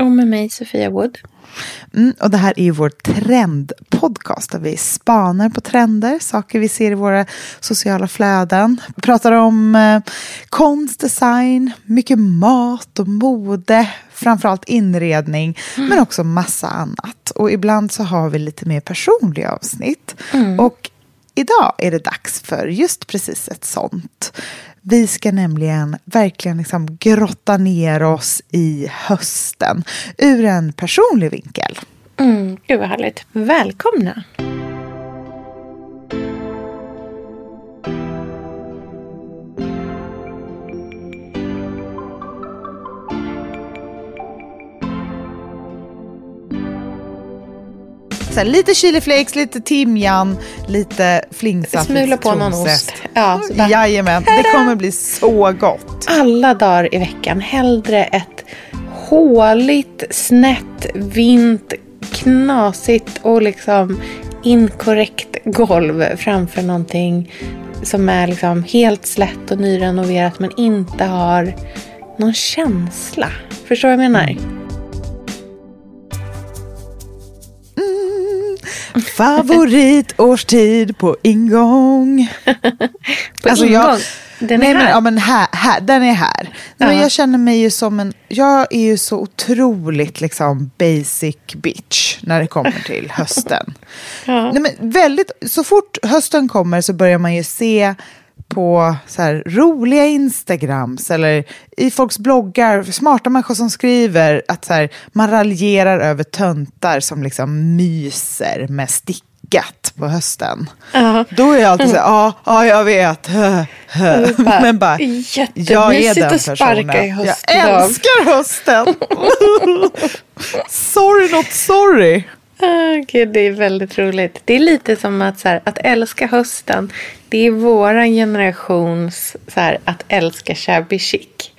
Och med mig Sofia Wood. Mm, och det här är ju vår trendpodcast där vi spanar på trender, saker vi ser i våra sociala flöden. Vi pratar om eh, konst, design, mycket mat och mode, framförallt inredning, mm. men också massa annat. Och ibland så har vi lite mer personliga avsnitt. Mm. Och idag är det dags för just precis ett sånt. Vi ska nämligen verkligen liksom grotta ner oss i hösten ur en personlig vinkel. Mm, gud vad härligt. Välkomna! Så här, lite chiliflakes, lite timjan, lite flingsaft, Smula på någon ost. Ja, Jajamän, det kommer bli så gott. Alla dagar i veckan. Hellre ett håligt, snett, vint, knasigt och liksom inkorrekt golv framför någonting som är liksom helt slätt och nyrenoverat men inte har någon känsla. Förstår du vad jag menar? Favoritårstid på ingång. på alltså ingång? Jag, den är nej, här? Men, ja, men här, här, den är här. Nej, men jag känner mig ju som en... Jag är ju så otroligt liksom basic bitch när det kommer till hösten. ja. nej, men väldigt, så fort hösten kommer så börjar man ju se på så här, roliga Instagrams eller i folks bloggar, smarta människor som skriver att så här, man raljerar över töntar som liksom myser med stickat på hösten. Uh-huh. Då är jag alltid så här, ja, ja jag vet. Bara, Men bara, jag är den personen. Jag älskar hösten. sorry not sorry. Okay, det är väldigt roligt. Det är lite som att, så här, att älska hösten. Det är våran generations så här, att älska shabby chic.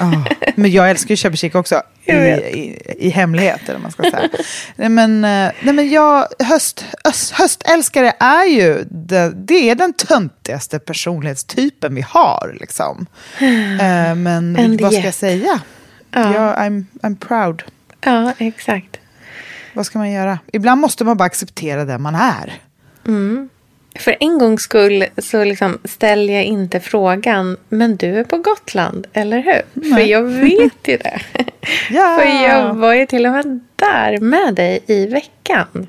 Oh, men jag älskar ju shabby chic också. I, i, I, hemlighet, eller man ska säga. nej, men, eh, nej, men jag, höst, höst, höstälskare är ju det, det är den töntigaste personlighetstypen vi har. Liksom. Uh, men And vad ska jag säga? Ja. Jag, I'm, I'm proud. Ja, exakt. Vad ska man göra? Ibland måste man bara acceptera den man är. Mm. För en gångs skull så liksom ställer jag inte frågan, men du är på Gotland, eller hur? Nej. För jag vet ju det. ja. För jag var ju till och med där med dig i veckan.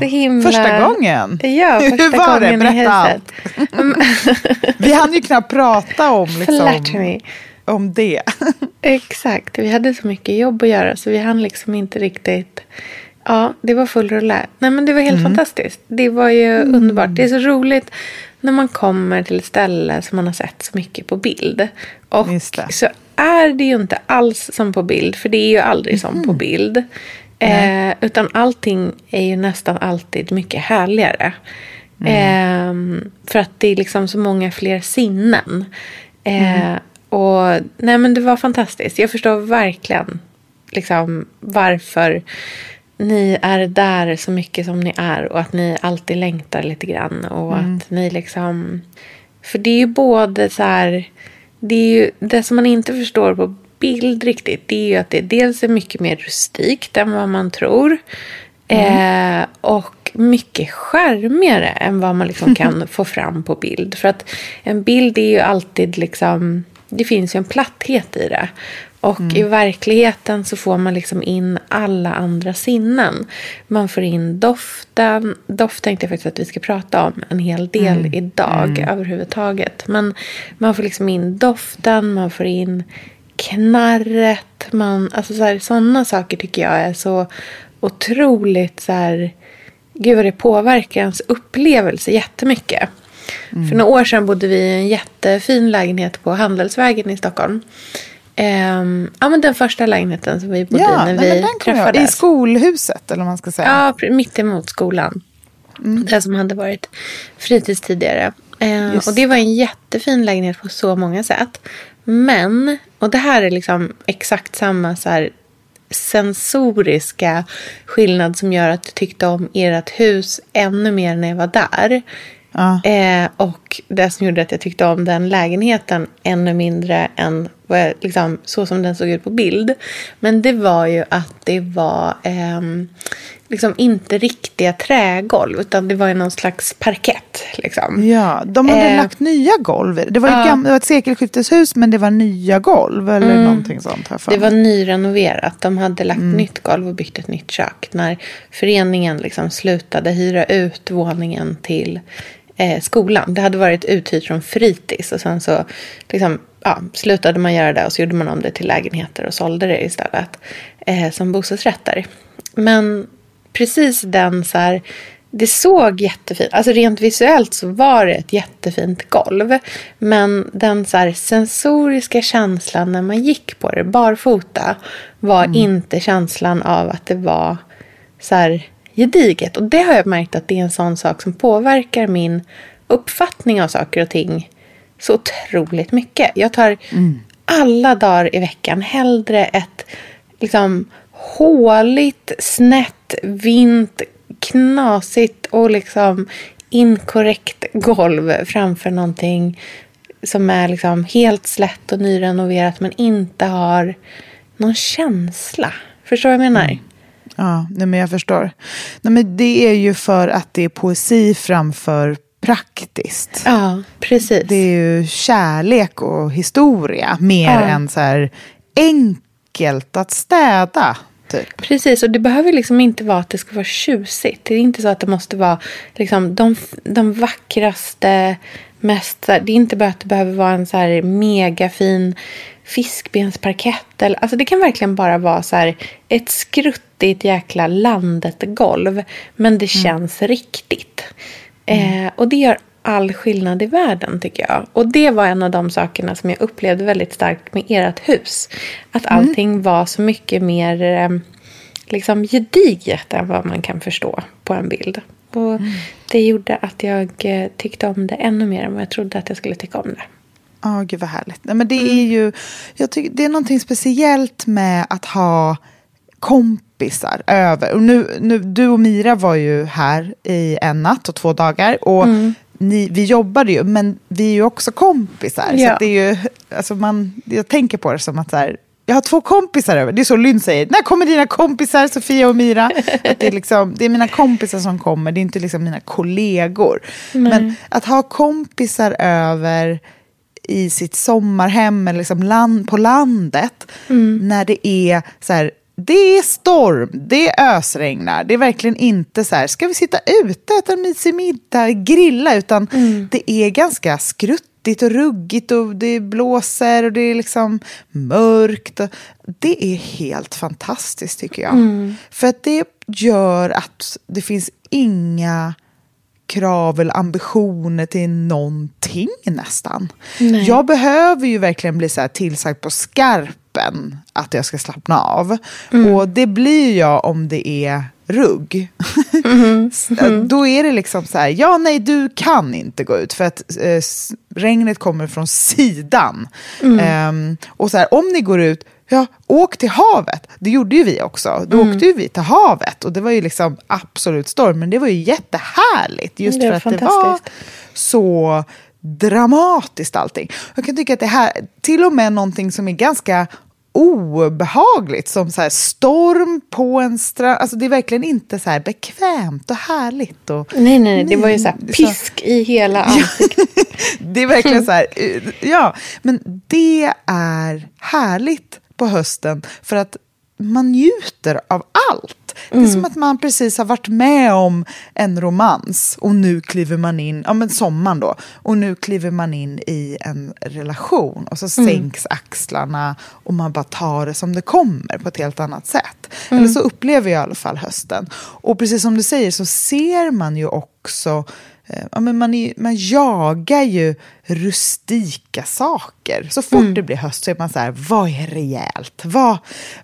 Så himla... Första gången? Ja, första Hur var det? Berätta allt. Vi hann ju knappt prata om, liksom, om det. Exakt. Vi hade så mycket jobb att göra så vi hann liksom inte riktigt Ja, det var full rulle. Nej, men det var helt mm. fantastiskt. Det var ju mm. underbart. Det är så roligt när man kommer till ett ställe som man har sett så mycket på bild. Och så är det ju inte alls som på bild, för det är ju aldrig som på mm. bild. Eh, utan allting är ju nästan alltid mycket härligare. Eh, för att det är liksom så många fler sinnen. Eh, och nej men det var fantastiskt. Jag förstår verkligen liksom varför ni är där så mycket som ni är och att ni alltid längtar lite grann. Och mm. att ni liksom... För det är ju både så här... Det, är ju, det som man inte förstår på bild riktigt det är ju att det dels är mycket mer rustikt än vad man tror. Mm. Eh, och mycket skärmigare än vad man liksom kan få fram på bild. För att en bild är ju alltid liksom... Det finns ju en platthet i det. Och mm. i verkligheten så får man liksom in alla andra sinnen. Man får in doften. Doft tänkte jag faktiskt att vi ska prata om en hel del mm. idag mm. överhuvudtaget. Men man får liksom in doften, man får in knarret. Man, alltså så här, sådana saker tycker jag är så otroligt så här, Gud vad det påverkar ens upplevelse jättemycket. Mm. För några år sedan bodde vi i en jättefin lägenhet på Handelsvägen i Stockholm. Um, ja, men den första lägenheten som vi bodde ja, i när nej, vi träffades. I skolhuset, eller vad man ska säga. Ja, mitt emot skolan. Mm. Det som hade varit fritids tidigare. Uh, och det var en jättefin lägenhet på så många sätt. Men, och det här är liksom exakt samma så här, sensoriska skillnad som gör att jag tyckte om ert hus ännu mer när jag var där. Ja. Eh, och det som gjorde att jag tyckte om den lägenheten ännu mindre än jag, liksom, så som den såg ut på bild. Men det var ju att det var eh, liksom inte riktiga trägolv utan det var ju någon slags parkett. Liksom. Ja, de hade eh, lagt nya golv. Det var, ja. Gamla, det var ett sekelskifteshus men det var nya golv eller mm, någonting sånt. Här det var nyrenoverat. De hade lagt mm. nytt golv och byggt ett nytt kök. När föreningen liksom slutade hyra ut våningen till eh, skolan. Det hade varit uthyrt från fritids och sen så liksom, ja, slutade man göra det och så gjorde man om det till lägenheter och sålde det istället eh, som bostadsrätter. Men precis den så här, det såg jättefint, alltså rent visuellt så var det ett jättefint golv. Men den så sensoriska känslan när man gick på det barfota var mm. inte känslan av att det var så här gediget. Och det har jag märkt att det är en sån sak som påverkar min uppfattning av saker och ting så otroligt mycket. Jag tar mm. alla dagar i veckan hellre ett liksom håligt, snett, vint, knasigt och liksom inkorrekt golv framför någonting som är liksom helt slätt och nyrenoverat men inte har någon känsla. Förstår du vad jag menar? Mm. Ja, nej, men jag förstår. Nej, men det är ju för att det är poesi framför praktiskt. Ja, precis. Det är ju kärlek och historia mer ja. än så här enkelt att städa. Typ. Precis, och det behöver liksom inte vara att det ska vara tjusigt. Det är inte så att det måste vara liksom, de, de vackraste, mest... Det är inte bara att det behöver vara en så här megafin fiskbensparkett. Eller, alltså det kan verkligen bara vara så här ett skruttigt jäkla landet-golv. Men det mm. känns mm. riktigt. Eh, och det gör all skillnad i världen tycker jag. Och det var en av de sakerna som jag upplevde väldigt starkt med ert hus. Att mm. allting mm. var så mycket mer eh, liksom gediget än vad man kan förstå på en bild. Och mm. Det gjorde att jag eh, tyckte om det ännu mer än vad jag trodde att jag skulle tycka om det. Ja, oh, gud vad härligt. Nej, men det är ju, jag tycker, det är någonting speciellt med att ha kompisar över. Och nu, nu, du och Mira var ju här i en natt och två dagar. Och mm. ni, vi jobbade ju, men vi är ju också kompisar. Ja. Så det är ju, alltså man, jag tänker på det som att så här, jag har två kompisar över. Det är så Lynn säger. När kommer dina kompisar, Sofia och Mira? Att det, är liksom, det är mina kompisar som kommer, det är inte liksom mina kollegor. Nej. Men att ha kompisar över i sitt sommarhem eller liksom land, på landet mm. när det är så här, det är storm, det är ösregnar. Det är verkligen inte så här, ska vi sitta ute, äta en mysig middag, grilla, utan mm. det är ganska skruttigt och ruggigt och det blåser och det är liksom mörkt. Det är helt fantastiskt tycker jag. Mm. För att det gör att det finns inga krav eller ambitioner till någonting nästan. Nej. Jag behöver ju verkligen bli så här tillsagd på skarpen att jag ska slappna av. Mm. Och det blir jag om det är rugg. Mm. Mm. Då är det liksom så här, ja nej du kan inte gå ut för att eh, regnet kommer från sidan. Um, och så här, om ni går ut, ja, åk till havet. Det gjorde ju vi också. Då mm. åkte ju vi till havet och det var ju liksom absolut storm. Men det var ju jättehärligt just för att det var så dramatiskt allting. Jag kan tycka att det här, till och med någonting som är ganska obehagligt som så storm på en strand. Alltså det är verkligen inte så här bekvämt och härligt. Och, nej, nej, nej, det var ju så här pisk så, i hela ansiktet. det är verkligen så här, ja, men det är härligt på hösten för att man njuter av allt. Det är Mm. som att man precis har varit med om en romans och nu kliver man in, ja men sommaren då, och nu kliver man in i en relation och så Mm. sänks axlarna och man bara tar det som det kommer på ett helt annat sätt. Mm. Eller så upplever jag i alla fall hösten. Och precis som du säger så ser man ju också Ja, men man, är, man jagar ju rustika saker. Så fort Mm. det blir höst så är man så här, vad är rejält? Vad,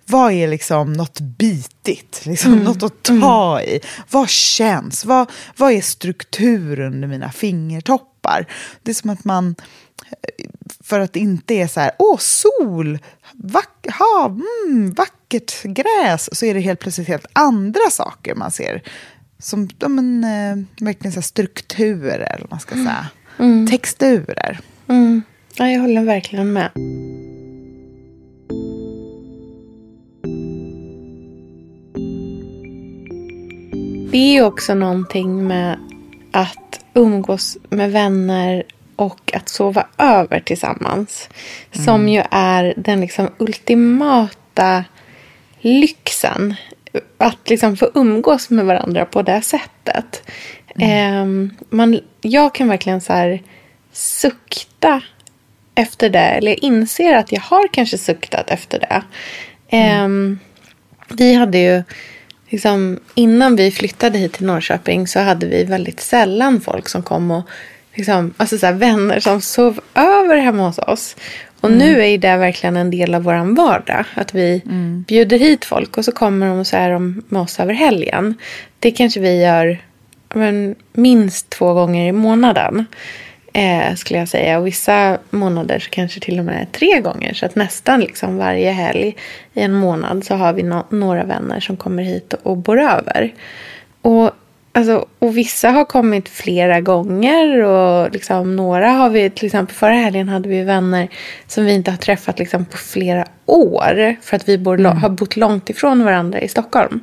vad är liksom något bitigt? Liksom, Mm. Något att ta i? Vad känns? Vad, vad är struktur under mina fingertoppar? Det är som att man, eh, för att det inte är så här, åh sol, vack, hav, mm, vackert gräs, så är det helt plötsligt helt andra saker man ser. Som ja, men, eh, verkligen så här strukturer, eller vad man ska säga. Texturer. Mm. Ja, jag håller verkligen med. Det är också någonting med att umgås med vänner och att sova över tillsammans. Som ju är den liksom ultimata lyxen. Att liksom få umgås med varandra på det sättet. Ehm, man, jag kan verkligen så här sukta efter det. Eller jag inser att jag har kanske suktat efter det. Ehm, vi hade ju, liksom, innan vi flyttade hit till Norrköping så hade vi väldigt sällan folk som kom och liksom, alltså så här, vänner som sov över hemma hos oss. Och nu är det verkligen en del av vår vardag. Att vi bjuder hit folk och så kommer de och så är de med oss över helgen. Det kanske vi gör men, minst två gånger i månaden. Eh, skulle jag säga. Och vissa månader så kanske till och med tre gånger. Så att nästan liksom varje helg i en månad så har vi no- några vänner som kommer hit och, och bor över. Och, alltså, och vissa har kommit flera gånger. Och liksom, några har vi, till exempel förra helgen hade vi vänner som vi inte har träffat liksom, på flera år. För att vi bor, lo- har bott långt ifrån varandra i Stockholm.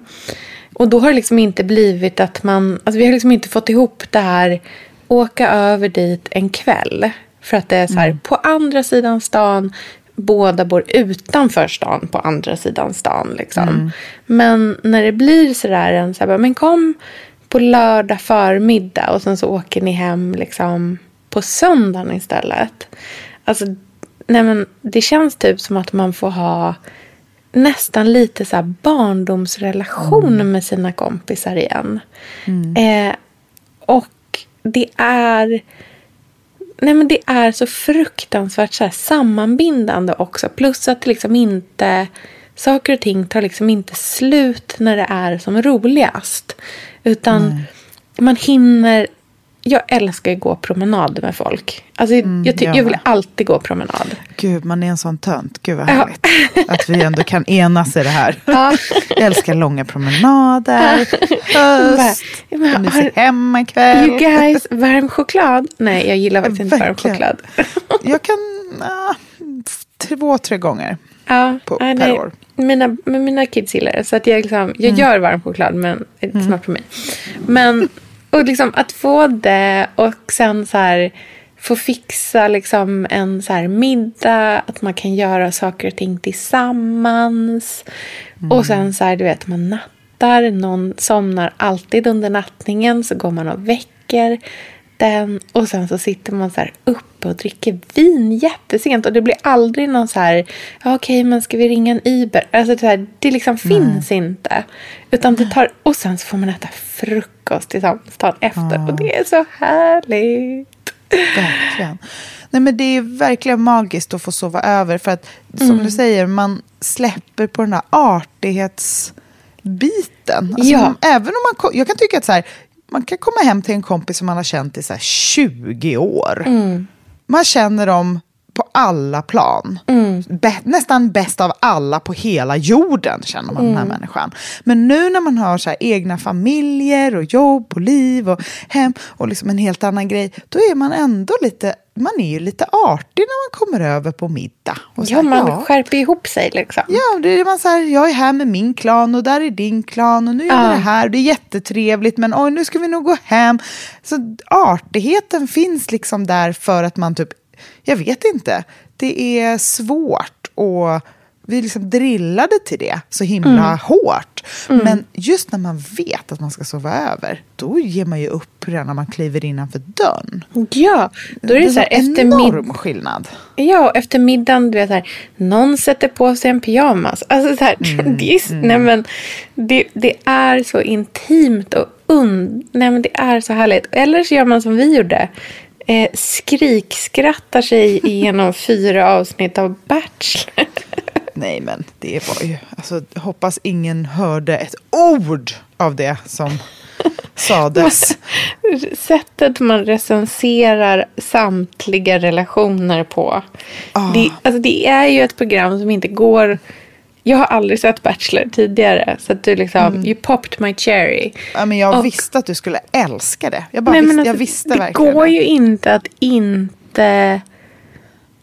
Och då har det liksom inte blivit att man... Alltså vi har liksom inte fått ihop det här åka över dit en kväll. För att det är så här, på andra sidan stan, båda bor utanför stan på andra sidan stan. Liksom. Men när det blir så där, en så här, men kom på lördag förmiddag och sen så åker ni hem liksom på söndagen istället. Alltså, nej men det känns typ som att man får ha nästan lite så här barndomsrelation med sina kompisar igen. Eh, och det är... Nej men det är så fruktansvärt så här sammanbindande också. Plus att det liksom inte... Saker och ting tar liksom inte slut när det är som roligast. Utan man hinner... Jag älskar att gå promenad med folk. Alltså, jag, ty- jag jag vill alltid gå promenad. Gud, man är en sån tönt. Gud vad Ja. härligt. Att vi ändå kan enas i det här. Ja. Jag älskar långa promenader, höst, Ja, en mysig har- hemmakväll. You guys, varm choklad? Nej, jag gillar faktiskt inte varm choklad. Jag kan, ah, två, tre gånger. Ja, På- ja, per år. Mina, mina kids gillar det. Så att jag, liksom, jag Mm. gör varm choklad, men it's not for me. Men och liksom, att få det och sen så här, få fixa liksom, en så här, middag. Att man kan göra saker och ting tillsammans. Mm. Och sen så här, du vet, man nattar. Någon somnar alltid under nattningen. Så går man och väcker den. Och sen så sitter man så här uppe och dricker vin jättesent. Och det blir aldrig någon så här, ja, okej, men ska vi ringa en Uber? Alltså det, här, det liksom finns inte. Utan det tar, och sen så får man äta frukost tillsammans dagen efter. Och det är så härligt. Verkligen. Nej, men det är verkligen magiskt att få sova över. För att som Mm. du säger, man släpper på den här artighetsbiten. Alltså, Ja. även om man, jag kan tycka att så här, man kan komma hem till en kompis som man har känt i så här 20 år. Mm. Man känner dem på alla plan. Mm. Nästan bäst av alla på hela jorden känner man den här människan. Men nu när man har så här egna familjer och jobb och liv och hem och liksom en helt annan grej, då är man ändå lite, man är ju lite artig när man kommer över på middag. Och Ja, här, man ja. skärper ihop sig liksom. Ja, det är man så här, jag är här med min klan och där är din klan och nu gör Ja. vi det här. Det är jättetrevligt men oj, nu ska vi nog gå hem. Så artigheten finns liksom där för att man typ, jag vet inte, det är svårt att vi är liksom drillade till det så himla Mm. hårt. Men just när man vet att man ska sova över, då ger man ju upp redan när man kliver innanför dörren. Ja, då är det, så här efter, enorm skillnad. ja, efter middagen, du vet så här, någon sätter på sig en pyjamas. Alltså så här, Mm, det, är, nej, men, det, det är så intimt och und, nej, men det är så härligt. Eller så gör man som vi gjorde. Eh, skrikskrattar sig igenom fyra avsnitt av Bachelor. Nej, men det var ju... Alltså, hoppas ingen hörde ett ord av det som sades. Sättet man recenserar samtliga relationer på. Ah. Det, alltså det är ju ett program som inte går... Jag har aldrig sett Bachelor tidigare. Så att du liksom, Mm. you popped my cherry. Ja, men jag Och- visste att du skulle älska det. Jag, bara Nej, visste, jag alltså, visste det verkligen går det. ju inte att inte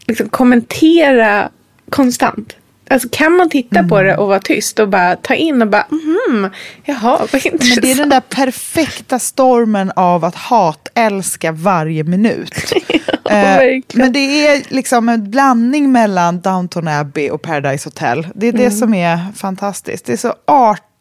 liksom, kommentera konstant. Alltså kan man titta på Mm. det och vara tyst och bara ta in och bara mhm, jaha, vad intressant. Men det är den där perfekta stormen av att hatälska varje minut. Eh, verkligen. men det är liksom en blandning mellan Downton Abbey och Paradise Hotel. Det är det Mm. som är fantastiskt. Det är så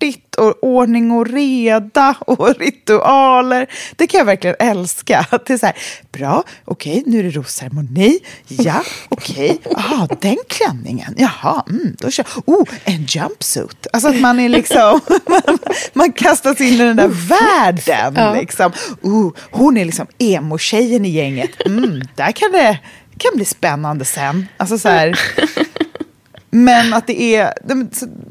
artigt och ordning och reda och ritualer. Det kan jag verkligen älska. Att Det är så här, bra, okej, nu är det rosceremoni. Ja, okej, jaha, den klänningen. Jaha, mm, då kör Oh, en jumpsuit. Alltså att man är liksom, man, man kastas in i den där världen. Ja. Liksom. Oh, hon är liksom emo-tjejen i gänget. Mm, där kan det kan bli spännande sen. Alltså så här, men att det är,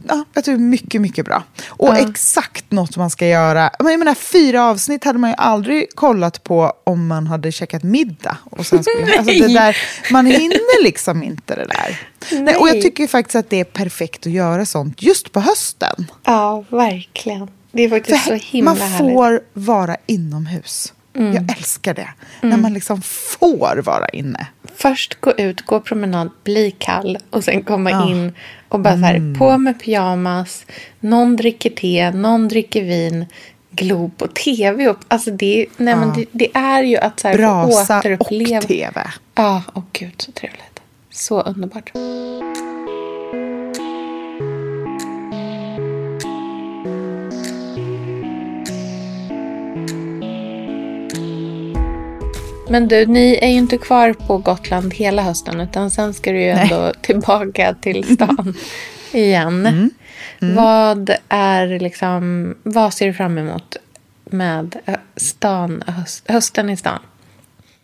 ja, jag tror mycket, mycket bra. Och Ja. exakt något man ska göra. Men Jag menar, fyra avsnitt hade man ju aldrig kollat på om man hade käkat middag. Och sen skulle, alltså det där, man hinner liksom inte det där. Nej. och jag tycker faktiskt att det är perfekt att göra sånt just på hösten. Ja, verkligen. Det är faktiskt så himla man härligt. får vara inomhus. Jag älskar det. När man liksom får vara inne. Först gå ut, gå promenad, bli kall och sen komma Ja. in och bara så Mm. här, på med pyjamas. Någon dricker te, någon dricker vin, glo på tv. Och, alltså det, nej, men det, det är ju att så här, Brasa återuppleva. och tv. Ja, åh gud så trevligt. Så underbart. Men du, ni är ju inte kvar på Gotland hela hösten utan sen ska du ju ändå tillbaka till stan igen. Vad är liksom, vad ser du fram emot med ö, stan, höst, hösten i stan?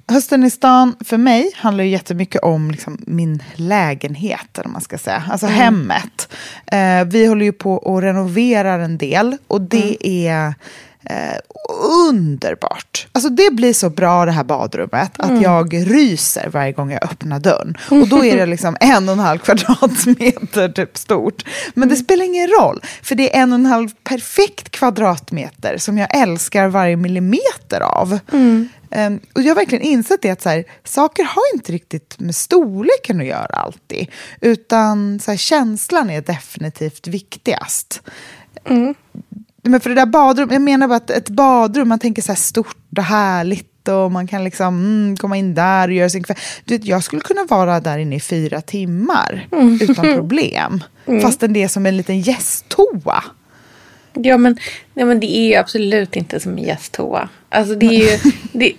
Hösten i stan för mig handlar ju jättemycket om liksom min lägenhet, eller man ska säga. Alltså hemmet. Eh, vi håller ju på och renoverar en del och det är eh, underbart. Alltså det blir så bra det här badrummet att jag ryser varje gång jag öppnar dörren. Och då är det liksom en och en halv kvadratmeter typ stort. Men det spelar ingen roll, för det är en och en halv perfekt kvadratmeter som jag älskar varje millimeter av. Ehm, och jag har verkligen insett det att så här, saker har inte riktigt med storleken att göra alltid. Utan så här, känslan är definitivt viktigast. Men för det där badrum, jag menar bara att ett badrum, man tänker så här stort och härligt och man kan liksom mm, komma in där och göra sin kväll. Du vet, jag skulle kunna vara där inne i fyra timmar utan problem. Fastän det är som en liten gästtoa. Ja men, ja, men det är ju absolut inte som en gästtoa. Alltså det är ju det,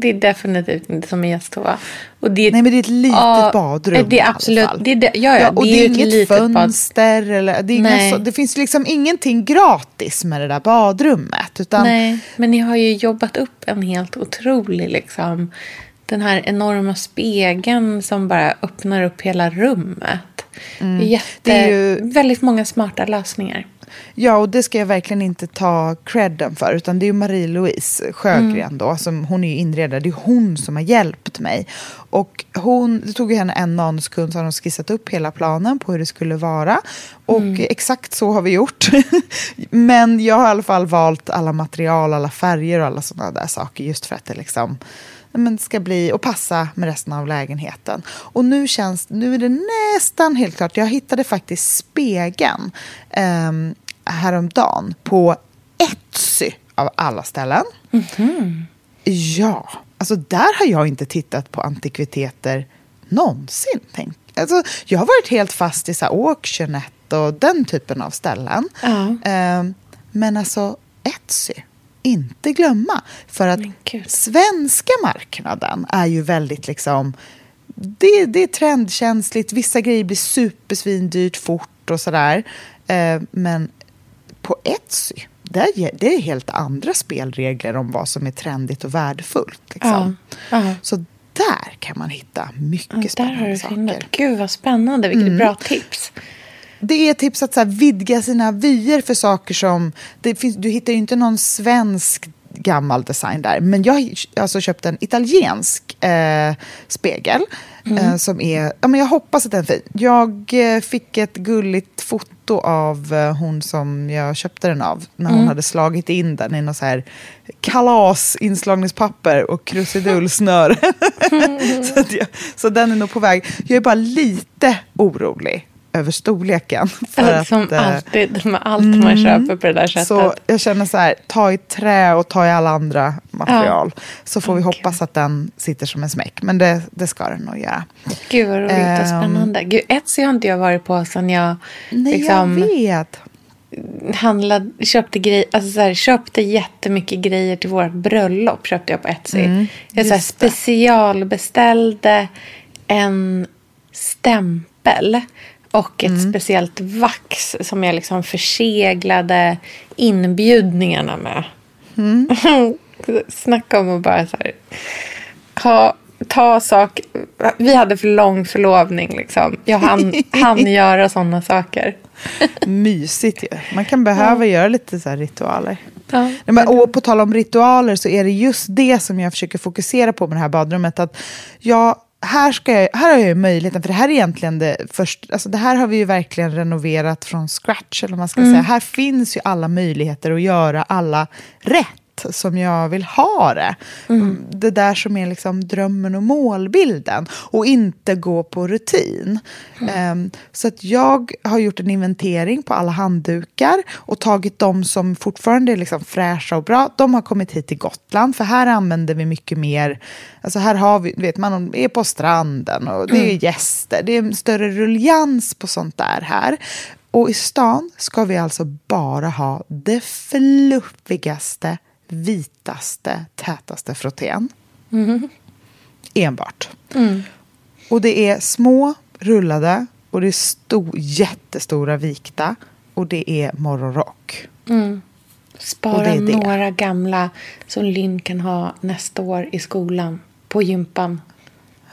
det är definitivt inte som en gästtoa. Och det, Nej, men det är ett litet badrum Det är absolut, det är, det, ja, ja, och det är ju ett inget bad. fönster. Eller, det, är så, det finns liksom ingenting gratis med det där badrummet. Utan, Nej, men ni har ju jobbat upp en helt otrolig liksom. Den här enorma spegeln som bara öppnar upp hela rummet. Det är, jätte, Mm. Det är ju- väldigt många smarta lösningar. Ja, och det ska jag verkligen inte ta credden för. Utan det är Marie-Louise Sjögren Mm. då. Som, hon är ju inredare. Det är hon som har hjälpt mig. Och hon, det tog ju henne en nanuskund så har hon skissat upp hela planen på hur det skulle vara. Och Mm. exakt så har vi gjort. Men jag har i alla fall valt alla material, alla färger och alla sådana där saker. Just för att det liksom men ska bli och passa med resten av lägenheten. Och nu känns nu är det nästan helt klart. Jag hittade faktiskt spegeln um, häromdagen på Etsy av alla ställen. Ja, alltså där har jag inte tittat på antikviteter någonsin. Tänk, Alltså, jag har varit helt fast i så här Auctionet och den typen av ställen. Ja. Eh, men alltså Etsy, inte glömma. För att svenska marknaden är ju väldigt liksom... Det, det är trendkänsligt, vissa grejer blir supersvindyrt fort och sådär. Eh, men på Etsy, där, det är helt andra spelregler om vad som är trendigt och värdefullt. Liksom. Ja. Ja. Så där kan man hitta mycket Ja, där spännande har du saker. Gud vad spännande. Vilket bra tips. Det är tips att så vidga sina vyer för saker som... Det finns, du hittar ju inte någon svensk gammal design där. Men jag har alltså köpt en italiensk eh, spegel. Eh, som är, ja, men jag hoppas att den är fin. Jag eh, fick ett gulligt foto av eh, hon som jag köpte den av. När hon hade slagit in den i något så här kalas inslagningspapper och krusidullsnöre. så, jag, så den är nog på väg. Jag är bara lite orolig över storleken. För att, Som eh, alltid med allt man köper på det där sättet. så jag känner så här, ta i trä och ta i alla andra material. Så får vi hoppas att den sitter som en smäck. Men det, det ska den nog göra. Gud vad roligt och Ehm. spännande. Gud, Etsy har inte jag varit på sedan jag Nej, liksom jag vet. handlade, köpte, grej, alltså så här, köpte jättemycket grejer till vårt bröllop. Köpte jag på Etsy. Mm, jag så här, specialbeställde en stämpel och ett Mm. speciellt vax som jag liksom förseglade inbjudningarna med. Mm. Snacka om att bara så här, ha, ta sak. Vi hade för lång förlovning. Liksom. Jag hann, hann göra sådana saker. Mysigt ju. Man kan behöva göra lite så här ritualer. Ja, men, och på tal om ritualer så är det just det som jag försöker fokusera på med det här badrummet. Att jag, här, ska jag, här har jag ju möjligheten, för det här är egentligen det första, alltså det här har vi ju verkligen renoverat från scratch. Eller man ska säga. Här finns ju alla möjligheter att göra alla rätt som jag vill ha det. Det där som är liksom drömmen och målbilden. Och inte gå på rutin. Ehm, så att jag har gjort en inventering på alla handdukar och tagit de som fortfarande är liksom fräscha och bra. De har kommit hit till Gotland, för här använder vi mycket mer... Alltså här har vi, vet man är på stranden och det är gäster. Det är en större ruljans på sånt där här. Och i stan ska vi alltså bara ha det fluffigaste, vitaste, tätaste frottén. Enbart. Och det är små rullade och det är sto- jättestora vikta och det är morgonrock. Spara är det. några gamla som Linn kan ha nästa år i skolan. På gympan.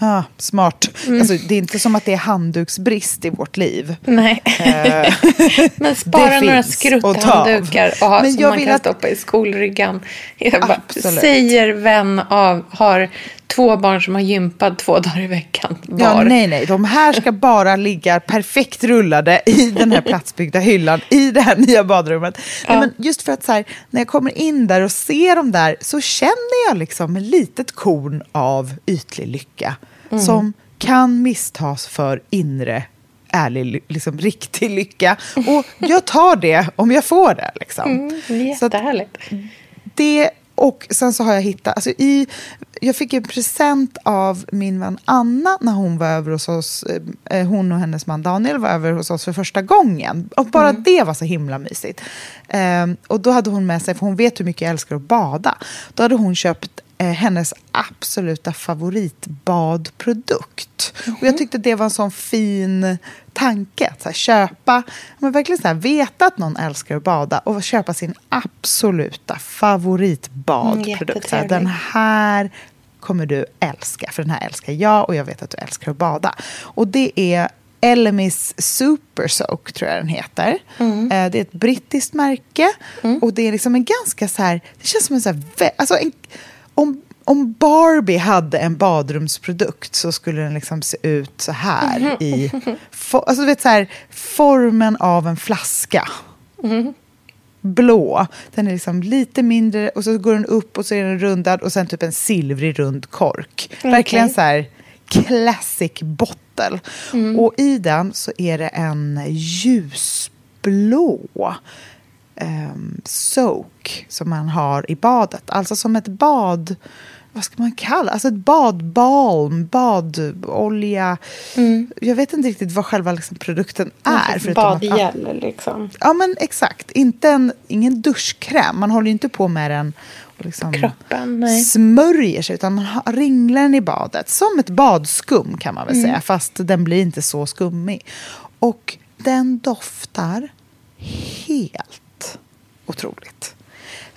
Ah, smart. Mm. Alltså, det är inte som att det är handduksbrist i vårt liv. Nej. Men spara några skrutthanddukar och ha, Men som man kan att- stoppa i skolryggan. Jag bara säger vän av, har två barn som har gympat två dagar i veckan var. Ja, nej, nej. De här ska bara ligga perfekt rullade i den här platsbyggda hyllan i det här nya badrummet. Nej, men just för att så här, när jag kommer in där och ser dem där så känner jag liksom ett litet korn av ytlig lycka som kan misstas för inre ärlig, liksom riktig lycka. Och jag tar det om jag får det. Liksom. Mm, är Så jättehärligt. det och sen så har jag hittat, alltså i, jag fick en present av min vän Anna när hon var över hos oss, eh, hon och hennes man Daniel var över hos oss för första gången. Och bara det var så himla mysigt. Ehm, och då hade hon med sig, för hon vet hur mycket jag älskar att bada, då hade hon köpt eh, hennes absoluta favoritbadprodukt. Och jag tyckte det var en sån fin tanke. Att så här, köpa, men verkligen så här, veta att någon älskar att bada och köpa sin absoluta favoritbadprodukt. så här, den här kommer du älska, för den här älskar jag och jag vet att du älskar att bada. Och det är Elemis Super Soak, tror jag den heter. Mm. Eh, Det är ett brittiskt märke och det är liksom en ganska så här, det känns som en så här, alltså en, om, om Barbie hade en badrumsprodukt så skulle den liksom se ut så här i, fo- alltså du vet så här, formen av en flaska blå. Den är liksom lite mindre och så går den upp och så är den rundad och sen typ en silvrig rund kork. Verkligen så här classic bottle. Och i den så är det en ljusblå um, soak som man har i badet. Alltså som ett bad... vad ska man kalla Alltså ett badbalm, badolja. Jag vet inte riktigt vad själva liksom produkten är. att- Badgel liksom. Ja, men exakt. Inte en, ingen duschkräm. Man håller ju inte på med den och liksom Kroppen, nej. smörjer sig, utan man ringlar den i badet. Som ett badskum kan man väl Mm. säga, fast den blir inte så skummig. Och den doftar helt otroligt.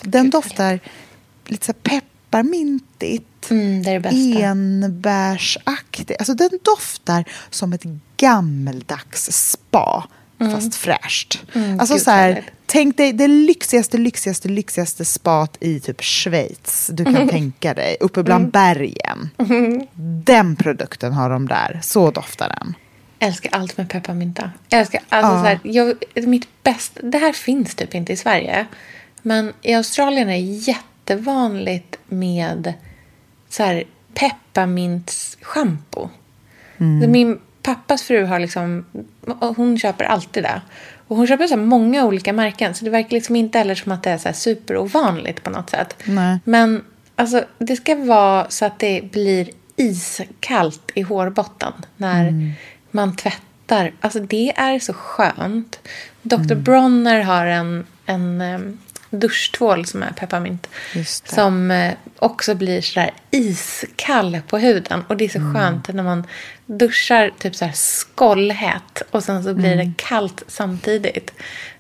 Den doftar lite så pepparmintigt. Mm, det är det bästa. enbärsaktig. Alltså den doftar som ett gammeldags spa, fast fräscht. alltså Mm. gud, så här, tänk dig det lyxigaste, lyxigaste, lyxigaste spat i typ Schweiz du kan tänka dig, uppe bland bergen. Den produkten har de där, så doftar den. Älskar allt med pepparmynta. Jag älskar, alltså, Ja. så här, jag, mitt bästa, det här finns typ inte i Sverige. Men i Australien är det jättevanligt med så här, pepparmintsschampo. Så Min pappas fru har liksom, hon köper alltid det. Och hon köper så många olika märken. Så det verkar liksom inte heller som att det är så här superovanligt på något sätt. Nej. Men alltså, det ska vara så att det blir iskallt i hårbotten när man tvättar. Alltså det är så skönt. Dr. Bronner har en, en duschtvål som är pepparmint. Som eh, också blir sådär iskall på huden. Och det är så skönt när man duschar typ så här skållhät. Och sen så blir det kallt samtidigt.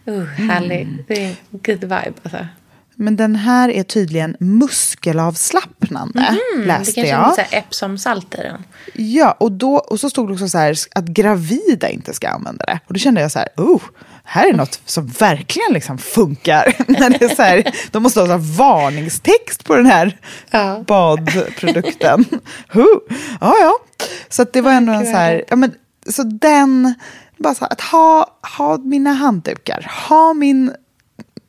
Uh, härligt. Det är en good vibe alltså. Men den här är tydligen muskelavslappnande, läste det kanske jag. är lite Epsom-salt i den. Ja, och, då, och så stod det också så här att gravida inte ska använda det. Och då kände jag så här, oh, här är något som verkligen liksom funkar. När det är så här, de måste ha så varningstext på den här Ja. badprodukten. huh. Ja, ja. Så det var ändå en så här, ja, men, så den, bara så här, att ha, ha mina handdukar, ha min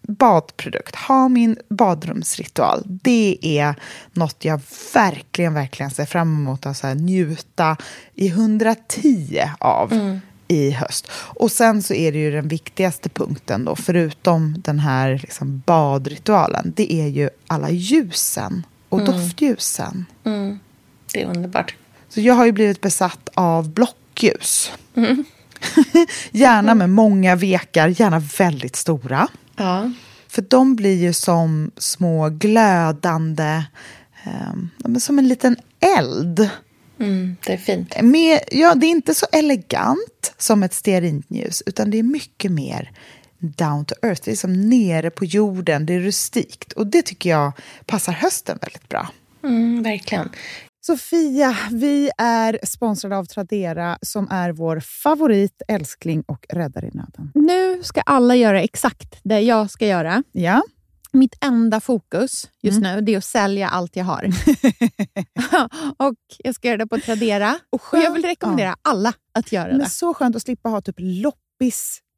badprodukt, ha min badrumsritual. Det är något jag verkligen, verkligen ser fram emot att så här njuta i 110 av i höst. Och sen så är det ju den viktigaste punkten då, förutom den här liksom badritualen, det är ju alla ljusen och doftljusen. Det är underbart. Så jag har ju blivit besatt av blockljus. gärna med många vekar, gärna väldigt stora. Ja. För de blir ju som små glödande, men som en liten eld. Mm, det är fint. Med, ja, det är inte så elegant som ett stearinljus, utan det är mycket mer down to earth. Det är som nere på jorden, det är rustikt. Och det tycker jag passar hösten väldigt bra. Mm, verkligen. Sofia, vi är sponsrade av Tradera som är vår favorit, älskling och räddare i nöden. Nu ska alla göra exakt det jag ska göra. Ja, Mitt enda fokus just nu det är att sälja allt jag har. och Jag ska göra det på Tradera. Och Och jag vill rekommendera alla att göra men det. så skönt att slippa ha typ loppis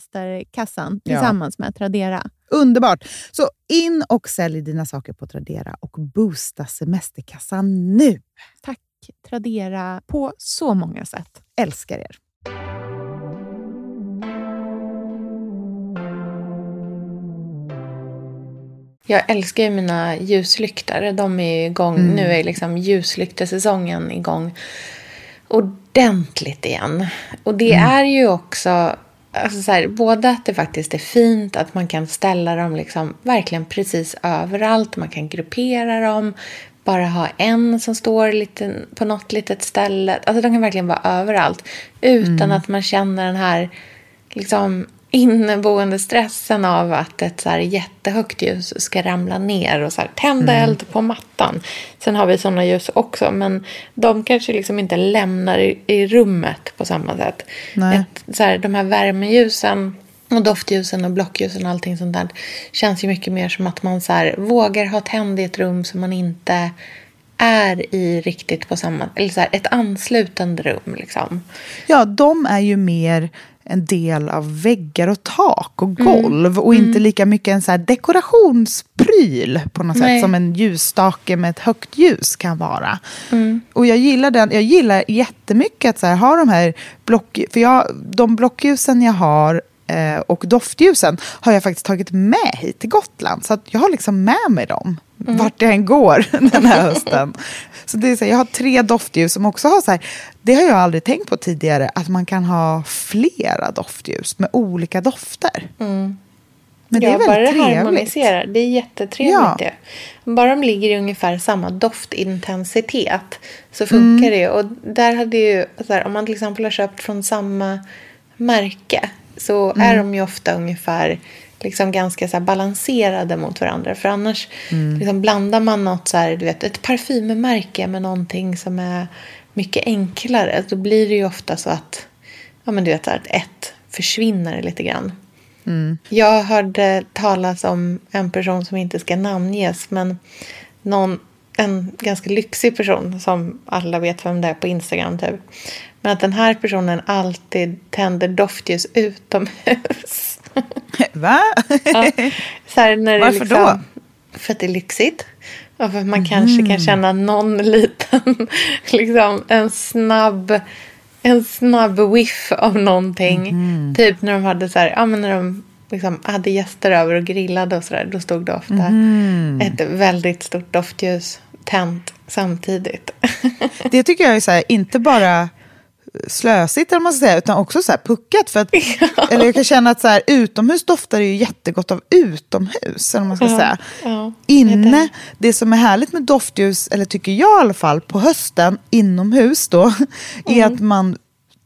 semesterkassan tillsammans med Tradera. Underbart! Så in och sälj dina saker på Tradera och boosta semesterkassan nu. Tack Tradera på så många sätt. Älskar er! Jag älskar ju mina ljuslyktor. De är igång. Mm. Nu är liksom ljuslyktesäsongen igång ordentligt igen. Och det Mm. är ju också Alltså så här, både att det faktiskt är fint, att man kan ställa dem liksom verkligen precis överallt. Man kan gruppera dem, bara ha en som står lite, på något litet ställe. Alltså de kan verkligen vara överallt. Utan mm. att man känner den här liksom, inneboende stressen av att ett så här jättehögt ljus ska ramla ner och så här, tända mm. eld på mattan. Sen har vi sådana ljus också, men de kanske liksom inte lämnar i, i rummet på samma sätt. Ett, så här, de här värmeljusen och doftljusen och blockljusen och allting sånt där känns ju mycket mer som att man så här, vågar ha tänd i ett rum som man inte är i riktigt på samma... Eller så här, ett anslutande rum liksom. Ja, de är ju mer en del av väggar och tak och mm. golv mm. och inte mm. lika mycket en så dekorationspryl på något Nej. sätt som en ljusstake med ett högt ljus kan vara. Mm. Och jag gillar den, jag gillar jättemycket att så här, ha de här block, för jag, de blockljusen jag har och doftljusen har jag faktiskt tagit med hit till Gotland. Så jag har liksom med mig dem mm. vart jag än går den här hösten. Så det är så här, jag har tre doftljus som också har så här, det har jag aldrig tänkt på tidigare, att man kan ha flera doftljus med olika dofter. Mm. Men det ja, är väldigt bara det trevligt. harmoniserar. Det är jättetrevligt ja. det. Bara de ligger i ungefär samma doftintensitet så funkar mm. det. Och där hade ju, här, om man till exempel har köpt från samma märke så mm. är de ju ofta ungefär liksom ganska så balanserade mot varandra. För annars mm. liksom blandar man något så här, du vet, ett parfymmärke med någonting som är mycket enklare. Då blir det ju ofta så att, ja men du vet, att ett försvinner lite grann. Mm. Jag hörde talas om en person som inte ska namnges, men någon, en ganska lyxig person som alla vet vem det är på Instagram typ. Men att den här personen alltid tänder doftljus utomhus. Va? ja, så här, när Varför liksom, då? För att det är lyxigt. Och för att man mm. kanske kan känna någon liten, liksom en snabb, en snabb whiff av någonting. Mm. Typ när de hade så här, ja men när de liksom hade gäster över och grillade och sådär. Då stod det ofta mm. ett väldigt stort doftljus tänt samtidigt. det tycker jag är så här, inte bara slösigt, eller man ska säga, utan också så puckat. För att, ja. Eller jag kan känna att så här, utomhus doftar det ju jättegott av utomhus. Eller man ska ja. säga. Ja. Inne, det. det som är härligt med doftljus, eller tycker jag i alla fall, på hösten inomhus då, mm. är att man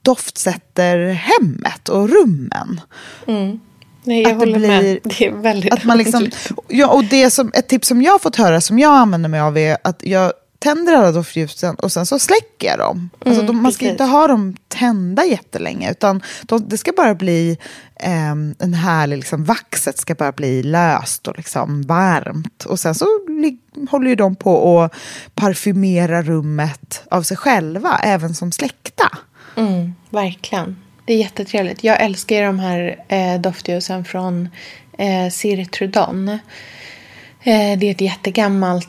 doftsätter hemmet och rummen. Mm. Nej, jag att håller blir, med. Det är väldigt att man liksom, ja, och det som, Ett tips som jag har fått höra, som jag använder mig av, är att jag tänder alla doftljusen och sen så släcker jag dem. Alltså, mm, de, man ska inte ha dem tända jättelänge utan de, det ska bara bli eh, en härlig, liksom, vaxet ska bara bli löst och liksom varmt. Och sen så håller ju de på att parfymera rummet av sig själva, även som släckta. Mm, verkligen. Det är jättetrevligt. Jag älskar de här eh, doftljusen från eh, Cirtrudon. Eh, det är ett jättegammalt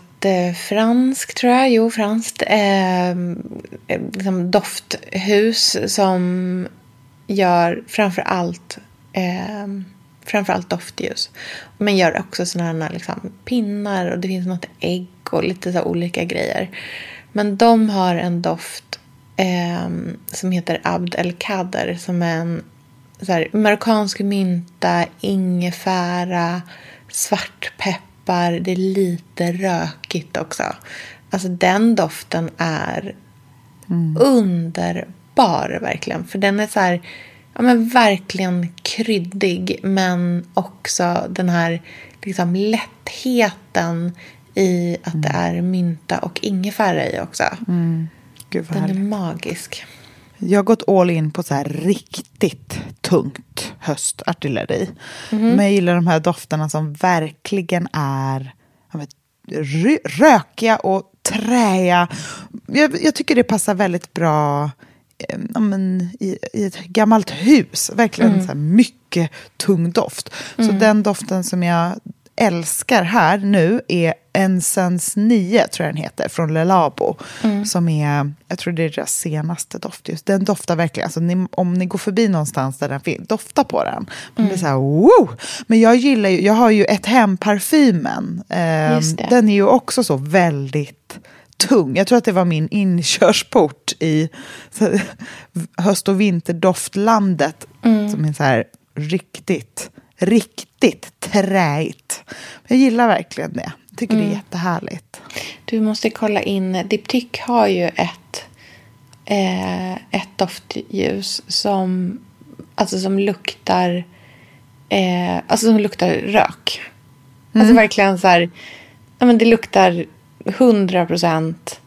franskt, tror jag. Jo, franskt. Ehm, eh, liksom dofthus som gör framför allt, eh, framför allt doftljus. Men gör också sådana här liksom, pinnar och det finns något ägg och lite så olika grejer. Men de har en doft eh, som heter Abd el Kader som är en så här, marockansk mynta, ingefära, svartpeppar peppar, det är lite rökigt också. Alltså den doften är mm. underbar verkligen. För den är så här, ja men verkligen kryddig men också den här liksom lättheten i att mm. det är mynta och ingefära i också. Mm. Gud, den är magisk. Jag har gått all in på så här riktigt tungt höstartilleri. Mm. Men jag gillar de här dofterna som verkligen är vet, rökiga och träiga. Jag, jag, tycker det passar väldigt bra eh, men, i, i, ett gammalt hus. Verkligen mm. så mycket tung doft. Mm. Så den doften som jag älskar här nu är Essence 9, tror jag den heter, från Le Labo. Mm. Som är, jag tror det är deras senaste doft. Just. Den doftar verkligen, alltså, ni, om ni går förbi någonstans där den finns, dofta på den. Man mm. blir så här, wow! Men jag gillar ju, jag har ju ett hem-parfymen. Eh, den är ju också så väldigt tung. Jag tror att det var min inkörsport i så, höst och vinterdoftlandet. Mm. Som är så här riktigt, riktigt träigt. Jag gillar verkligen det. Jag tycker mm. det är mm. jättehärligt. Du måste kolla in, Diptyk har ju ett, eh, ett doftljus som, alltså som luktar, eh, alltså som luktar rök. Alltså mm. Alltså verkligen så här, ja men det luktar 100 procent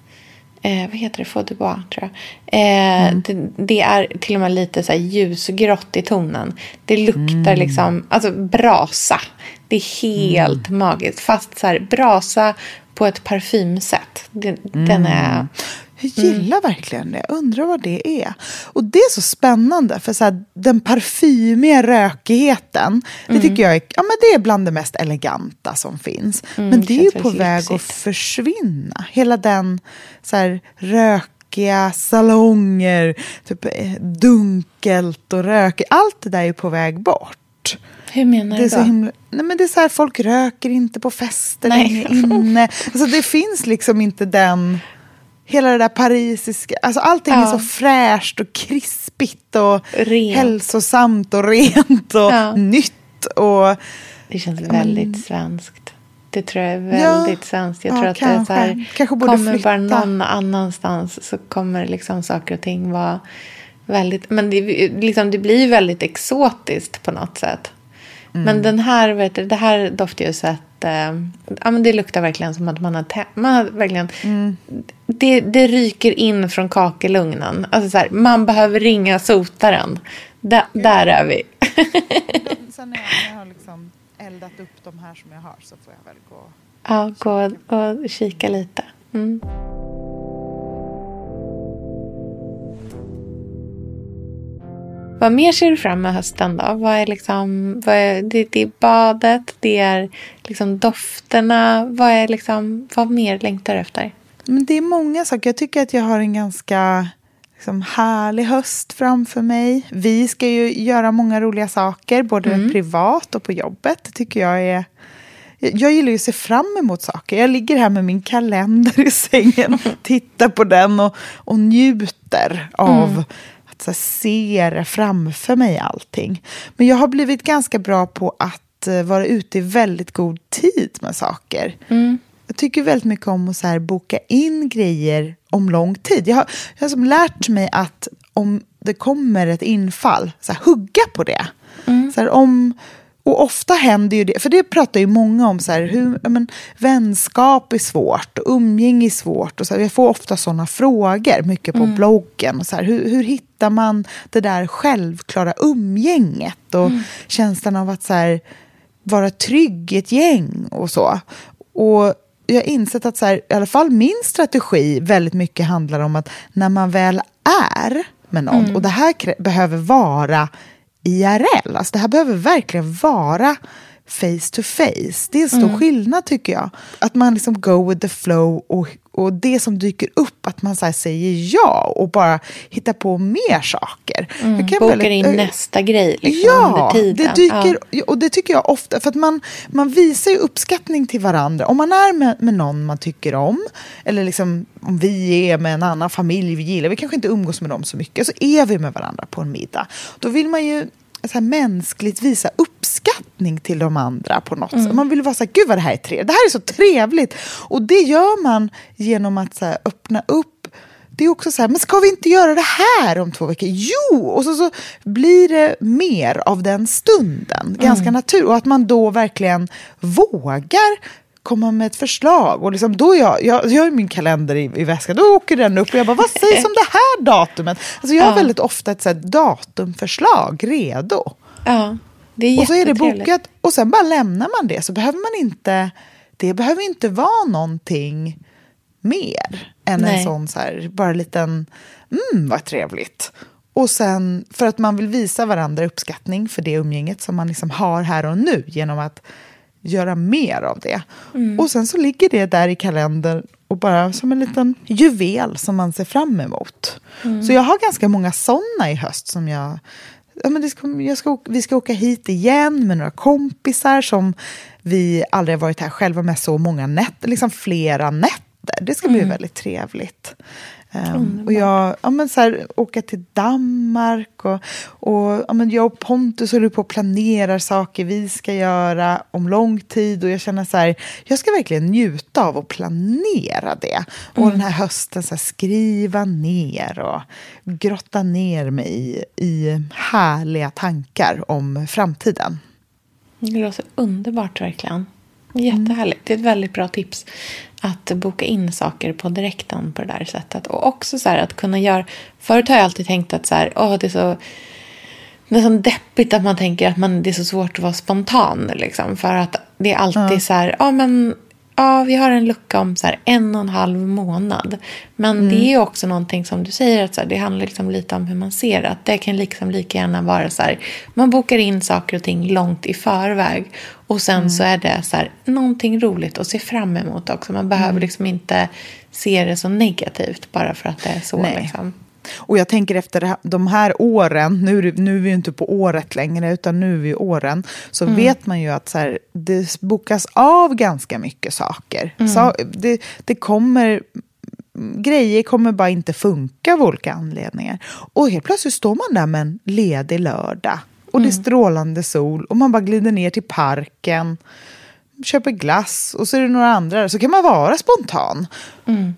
Eh, vad heter det? Bois, tror jag. Eh, mm. det, det, är till och med lite så ljusgrått i tonen. Det luktar mm. liksom, alltså brasa. Det är helt mm. magiskt. Fast så här, brasa på ett parfymsätt. Den, den mm. är... Jag gillar mm. verkligen det. Jag undrar vad det är. Och det är så spännande. För så här, den parfymiga rökigheten. Mm. Det tycker jag är, ja, men det är bland det mest eleganta som finns. Mm, men det, är ju på väg lyxigt. att försvinna. Hela den så här, rökiga salonger. Typ eh, dunkelt och rökigt. Allt det där är på väg bort. Hur menar det du då? Himla, nej men det är så här, folk röker inte på fester längre inne. Alltså det finns liksom inte den hela det där parisiska, alltså allting ja. är så fräscht och krispigt och rent. hälsosamt och rent och ja. nytt. Och, det känns väldigt men, svenskt. Det tror jag är väldigt ja, svenskt. Jag tror att kanske, det är så här, kanske borde kommer flytta. bara någon annanstans så kommer liksom saker och ting vara väldigt, men det, liksom, det blir väldigt exotiskt på något sätt. Mm. Men den här, vet du, det här doftljuset eh, ja, men det luktar verkligen som att man har, man har verkligen... Mm. Det, det ryker in från kakelugnen. Alltså så här, man behöver ringa sotaren. Da, där är vi. Sen när jag, har liksom eldat upp de här som jag har så får jag väl gå... Ja, gå och kika lite. Mm. Vad mer ser du fram emot hösten då? Vad är liksom, vad är, det, det är badet, det är liksom dofterna. Vad, är liksom, vad mer längtar du efter? Men det är många saker. Jag tycker att jag har en ganska liksom, härlig höst framför mig. Vi ska ju göra många roliga saker, både mm. privat och på jobbet. Det tycker jag är... Jag gillar ju att se fram emot saker. Jag ligger här med min kalender i sängen, tittar på den och, och njuter av mm att så se det framför mig allting. Men jag har blivit ganska bra på att uh, vara ute i väldigt god tid med saker. Mm. Jag tycker väldigt mycket om att så boka in grejer om lång tid. Jag har, jag har som lärt mig att om det kommer ett infall, så här, hugga på det. Mm. Så här, om och ofta händer ju det, för det pratar ju många om, så här, hur, men, vänskap är svårt och umgänge är svårt. Och så här, jag får ofta sådana frågor, mycket på mm. bloggen. Och så här, hur, hur hittar man det där självklara umgänget och mm. känslan av att så vara trygg i ett gäng och så. Och jag har insett att så här, i alla fall min strategi väldigt mycket handlar om att när man väl är med någon, mm. och det här behöver vara IRL. Alltså det här behöver verkligen vara face to face. Det är en stor mm. skillnad tycker jag. Att man liksom go with the flow och, och det som dyker upp, att man så säger ja och bara hittar på mer saker. Mm, bokar väldigt, in äh, nästa grej liksom, ja, under tiden. Det dyker, ja. och det tycker jag ofta, för att man, man visar ju uppskattning till varandra. Om man är med, med någon man tycker om, eller liksom om vi är med en annan familj vi gillar, vi kanske inte umgås med dem så mycket, så är vi med varandra på en middag. Då vill man ju så här, mänskligt visa uppskattning till de andra på något mm. sätt. Man vill vara så här, gud vad det här är trevligt. Det här är så trevligt. Och det gör man genom att så här, öppna upp. Det är också så här, men ska vi inte göra det här om två veckor? Jo! Och så, så blir det mer av den stunden. Ganska mm. naturligt. Och att man då verkligen vågar komma med ett förslag. Och liksom då jag, jag, jag har min kalender i, i väskan, då åker den upp och jag bara, vad sägs om det här datumet? Alltså jag har ja. väldigt ofta ett så datumförslag redo. Ja, det är Och så är det bokat och sen bara lämnar man det. Så behöver man inte, det behöver inte vara någonting mer än Nej. en sån så här, bara liten, mm vad trevligt. Och sen för att man vill visa varandra uppskattning för det umgänget som man liksom har här och nu genom att göra mer av det. Mm. Och sen så ligger det där i kalendern och bara som en liten juvel som man ser fram emot. Mm. Så jag har ganska många sådana i höst som jag... Ja, men ska, jag ska, vi ska åka hit igen med några kompisar som vi aldrig har varit här själva med så många nätter, liksom flera nätter semester. Det ska bli väldigt trevligt. Um, och jag, ja, men så här, åka till Danmark och, och ja, men jag och Pontus håller på och planerar saker vi ska göra om lång tid och jag känner så här, jag ska verkligen njuta av att planera det. Och mm. den här hösten så här, skriva ner och grotta ner mig i, i härliga tankar om framtiden. Det låter underbart verkligen. Jättehärligt. Det är ett väldigt bra tips att boka in saker på direkten på det där sättet. Och också så att kunna göra... Förut har jag alltid tänkt att så här, åh, det är så nästan deppigt att man tänker att man, det är så svårt att vara spontan. Liksom, för att det är alltid ja. så här, ja men ja, vi har en lucka om så en och en halv månad. Men mm. det är också någonting som du säger, att så här, det handlar liksom lite om hur man ser det. Att det kan liksom lika gärna vara så här, man bokar in saker och ting långt i förväg. Och sen mm. så är det så här, någonting roligt att se fram emot också. Man behöver mm. liksom inte se det så negativt bara för att det är så. Nej. Liksom. Och jag tänker efter de här åren, nu, nu är vi ju inte på året längre, utan nu är vi åren, så mm. vet man ju att så här, det bokas av ganska mycket saker. Mm. Så, det, det kommer grejer kommer bara inte funka av olika anledningar. Och helt plötsligt står man där med en ledig lördag och det är mm. strålande sol och man bara glider ner till parken, köper glass och så är det några andra så kan man vara spontan. Mm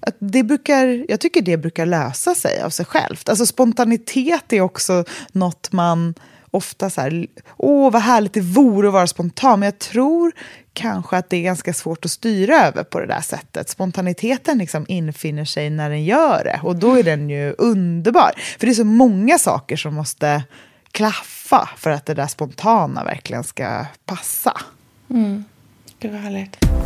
att det brukar, jag tycker det brukar lösa sig av sig självt. Alltså spontanitet är också något man ofta så här, åh vad härligt det vore att vara spontan. Men jag tror kanske att det är ganska svårt att styra över på det där sättet. Spontaniteten liksom infinner sig när den gör det och då är den ju underbar. För det är så många saker som måste klaffa för att det där spontana verkligen ska passa. Mm. Gud vad härligt.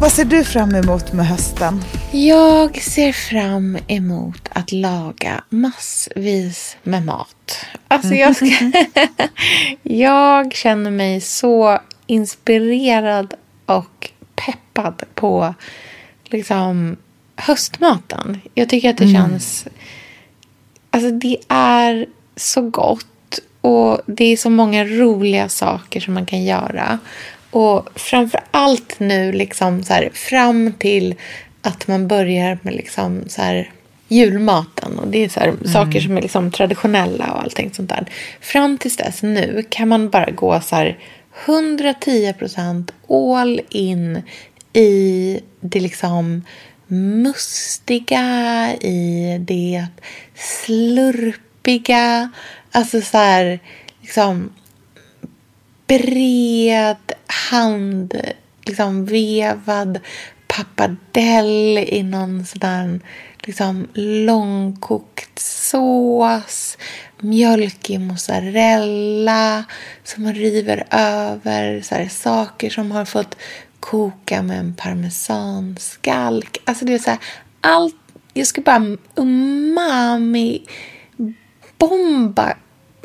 Vad ser du fram emot med hösten? Jag ser fram emot att laga massvis med mat. Alltså jag, ska... jag känner mig så inspirerad och peppad på liksom, höstmaten. Jag tycker att det mm. känns... Alltså det är så gott och det är så många roliga saker som man kan göra. Och framför allt nu liksom så här, fram till att man börjar med liksom så här, julmaten. Och det är så här, mm. saker som är liksom traditionella och allting sånt där. Fram tills dess nu kan man bara gå så här 110 procent all in i det liksom mustiga, i det slurpiga. Alltså så här, liksom bred hand liksom vevad pappardell i någon sån liksom långkokt sås. Mjölkig mozzarella som man river över. Så här, saker som har fått koka med en parmesanskalk. Alltså det är så här, allt. Jag ska bara umami bomba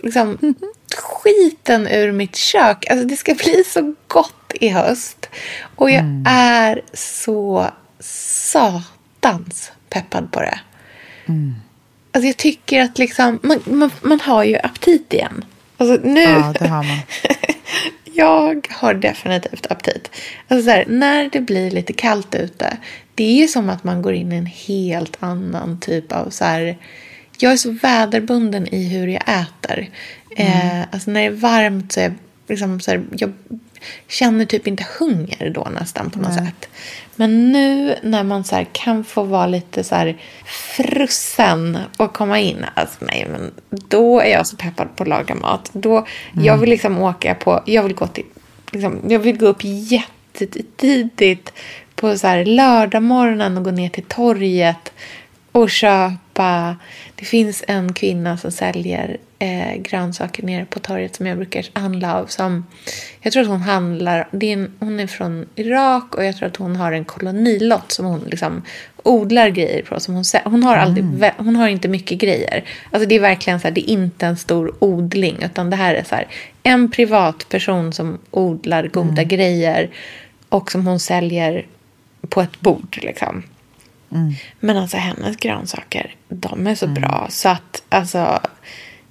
liksom mhm skiten ur mitt kök. Alltså det ska bli så gott i höst. Och jag mm. är så satans peppad på det. Mm. Alltså jag tycker att liksom, man, man, man har ju aptit igen. Alltså nu... Ja, det har man. jag har definitivt aptit. Alltså så här, när det blir lite kallt ute, det är ju som att man går in i en helt annan typ av så här, jag är så väderbunden i hur jag äter. Mm. Eh, alltså när det är varmt så är jag, liksom så här, jag känner typ inte hunger då nästan på något Nej. sätt. Men nu när man så kan få vara lite så här frusen och komma in. Alltså nej, men då är jag så peppad på att laga mat. Då, mm. Jag vill liksom åka på, jag vill gå till, liksom, jag vill gå upp jättetidigt på så här lördagmorgonen och gå ner till torget och köpa. Det finns en kvinna som säljer eh, grönsaker nere på torget som jag brukar handla av. Som, jag tror att hon handlar, det är en, hon är från Irak och jag tror att hon har en kolonilott som hon liksom odlar grejer på. Som hon, hon, har aldrig, mm. hon har inte mycket grejer. Alltså det är verkligen så här, det är inte en stor odling utan det här är så här, en privatperson som odlar goda mm. grejer och som hon säljer på ett bord. Liksom. Mm. Men alltså hennes grönsaker, de är så mm. bra så att alltså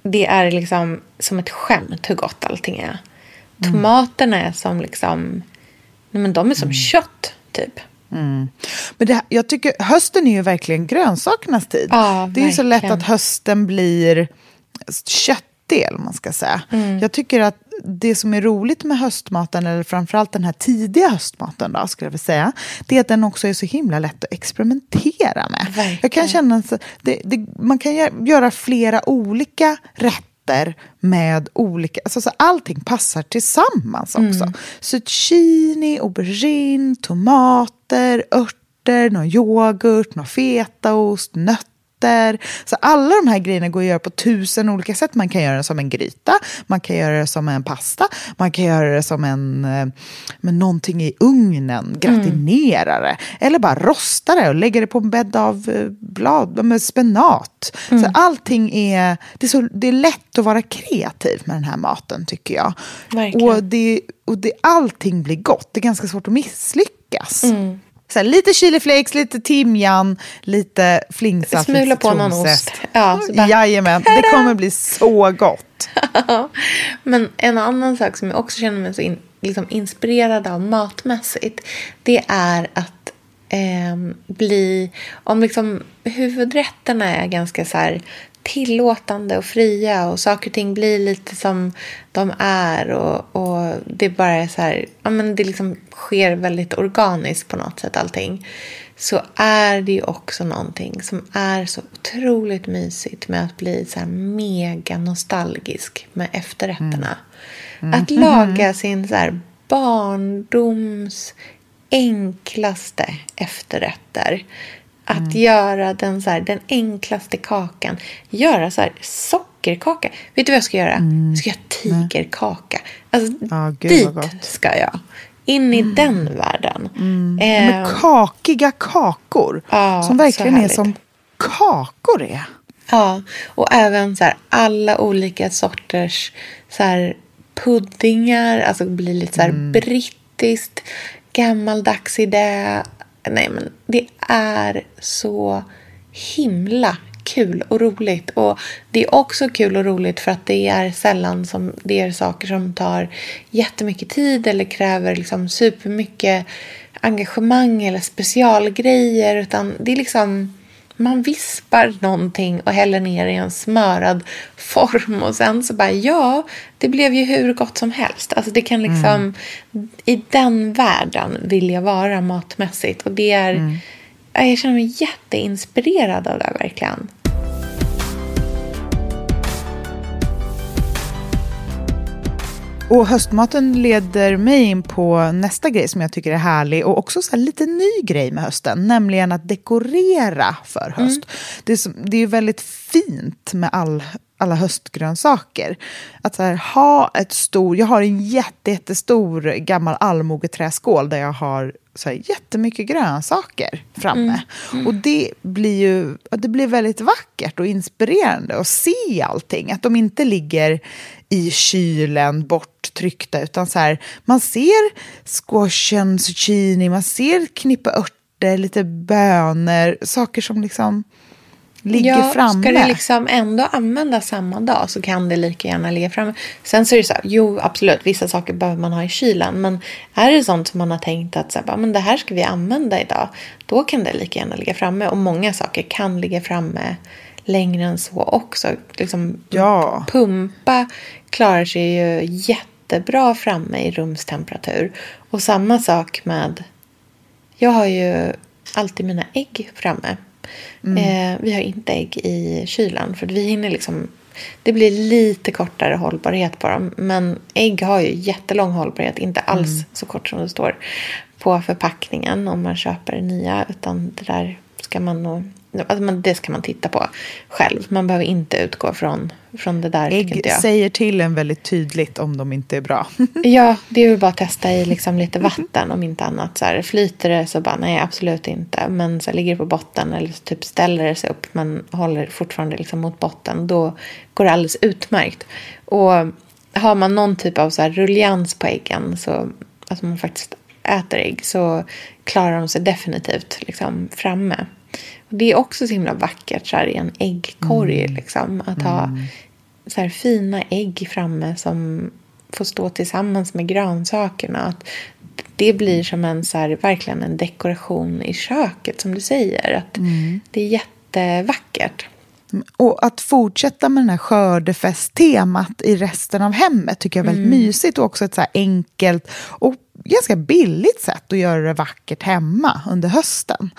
det är liksom som ett skämt hur gott allting är. Tomaterna är som liksom, nej men de är som kött typ. Men det, jag tycker hösten är ju verkligen grönsakernas tid. Ja, det är ju så lätt att hösten blir om man ska säga. Mm. Jag tycker att det som är roligt med höstmaten, eller framförallt den här tidiga höstmaten, då, skulle jag vilja säga, det är att den också är så himla lätt att experimentera med. Verkligen. Jag kan känna att det, det, man kan gö- göra flera olika rätter med olika... Alltså, så allting passar tillsammans också. Mm. Zucchini, aubergine, tomater, örter, någon yoghurt, någon fetaost, nötter. Så alla de här grejerna går att göra på tusen olika sätt. Man kan göra det som en gryta, man kan göra det som en pasta, man kan göra det som en, eh, med någonting i ugnen, gratinera det. Eller bara rosta det och lägga det på en bädd av eh, blad, med spenat. Så allting är, det är, så, det är lätt att vara kreativ med den här maten tycker jag. Verkligen. Och, det, och det, allting blir gott, det är ganska svårt att misslyckas. Så här, lite chiliflakes, lite timjan, lite flingsaft, Smula på någon ost. Ja, Jajamän, det kommer bli så gott. Men en annan sak som jag också känner mig så in, liksom inspirerad av matmässigt. Det är att ehm, bli... Om liksom huvudrätterna är ganska så här tillåtande och fria och saker och ting blir lite som de är och, och det bara är så här... Ja, men det liksom sker väldigt organiskt på något sätt allting så är det ju också någonting som är så otroligt mysigt med att bli så här mega nostalgisk med efterrätterna. Att laga sin så här barndoms enklaste efterrätter. Att göra den, så här, den enklaste kakan. Göra så här sockerkaka. Vet du vad jag ska göra? Jag ska göra tigerkaka. Alltså, Ja, gud, dit gott. ska jag. In i den världen. Eh, Med kakiga kakor, Ja, som verkligen är som kakor är. Ja, och även så här, alla olika sorters så här, puddingar. Alltså blir lite så här brittiskt, gammaldags idé. Nej, men det är så himla kul och roligt. Och det är också kul och roligt för att det är sällan som det är saker som tar jättemycket tid eller kräver liksom supermycket engagemang eller specialgrejer. Utan det är liksom man vispar någonting och häller ner i en smörad form och sen så bara ja, det blev ju hur gott som helst. Alltså det kan liksom, i den världen vill jag vara matmässigt och det är, ja, jag känner mig jätteinspirerad av det verkligen. Och höstmaten leder mig in på nästa grej som jag tycker är härlig och också så här lite ny grej med hösten, nämligen att dekorera för höst. Det, är det är väldigt fint med all, alla höstgrönsaker. Att här, ha ett stor, jag har en jätte, jättestor gammal allmogeträskål där jag har så här, jättemycket grönsaker framme. Och det blir ju det blir väldigt vackert och inspirerande att se allting. Att de inte ligger i kylen borttryckta utan så här, man ser squashen, zucchini, man ser knippa örter, lite bönor, saker som liksom ligger ja, framme. Ska det liksom ändå användas samma dag så kan det lika gärna ligga framme. Sen så är det så här, jo absolut, vissa saker behöver man ha i kylen. Men är det sånt som man har tänkt att så här, men det här ska vi använda idag. Då kan det lika gärna ligga framme. Och många saker kan ligga framme längre än så också. Liksom, Ja. Pumpa klarar sig ju jättebra framme i rumstemperatur. Och samma sak med jag har ju alltid mina ägg framme. Eh, vi har inte ägg i kylen för vi hinner liksom... Det blir lite kortare hållbarhet på dem. Men ägg har ju jättelång hållbarhet. Inte alls så kort som det står på förpackningen om man köper nya. Utan det där ska man nog... Alltså man, det ska man titta på själv. Man behöver inte utgå från, från det där. Ägg säger till en väldigt tydligt om de inte är bra. Ja, det är väl bara att testa i liksom lite vatten om inte annat. Så här, flyter det så bara nej, absolut inte. Men så här, ligger det på botten eller typ ställer det sig upp men håller fortfarande liksom mot botten. Då går det alldeles utmärkt. Och har man någon typ av så här rullians på äggen så att man faktiskt äter ägg så klarar de sig definitivt liksom framme. Det är också så himla vackert så här, i en äggkorg liksom. Att ha så här fina ägg framme som få stå tillsammans med grönsakerna. Att det blir som en, så här, verkligen en dekoration i köket som du säger. Att Det är jättevackert. Och att fortsätta med den här skördefesttemat i resten av hemmet tycker jag är väldigt mysigt och också ett så enkelt och ganska billigt sätt att göra det vackert hemma under hösten.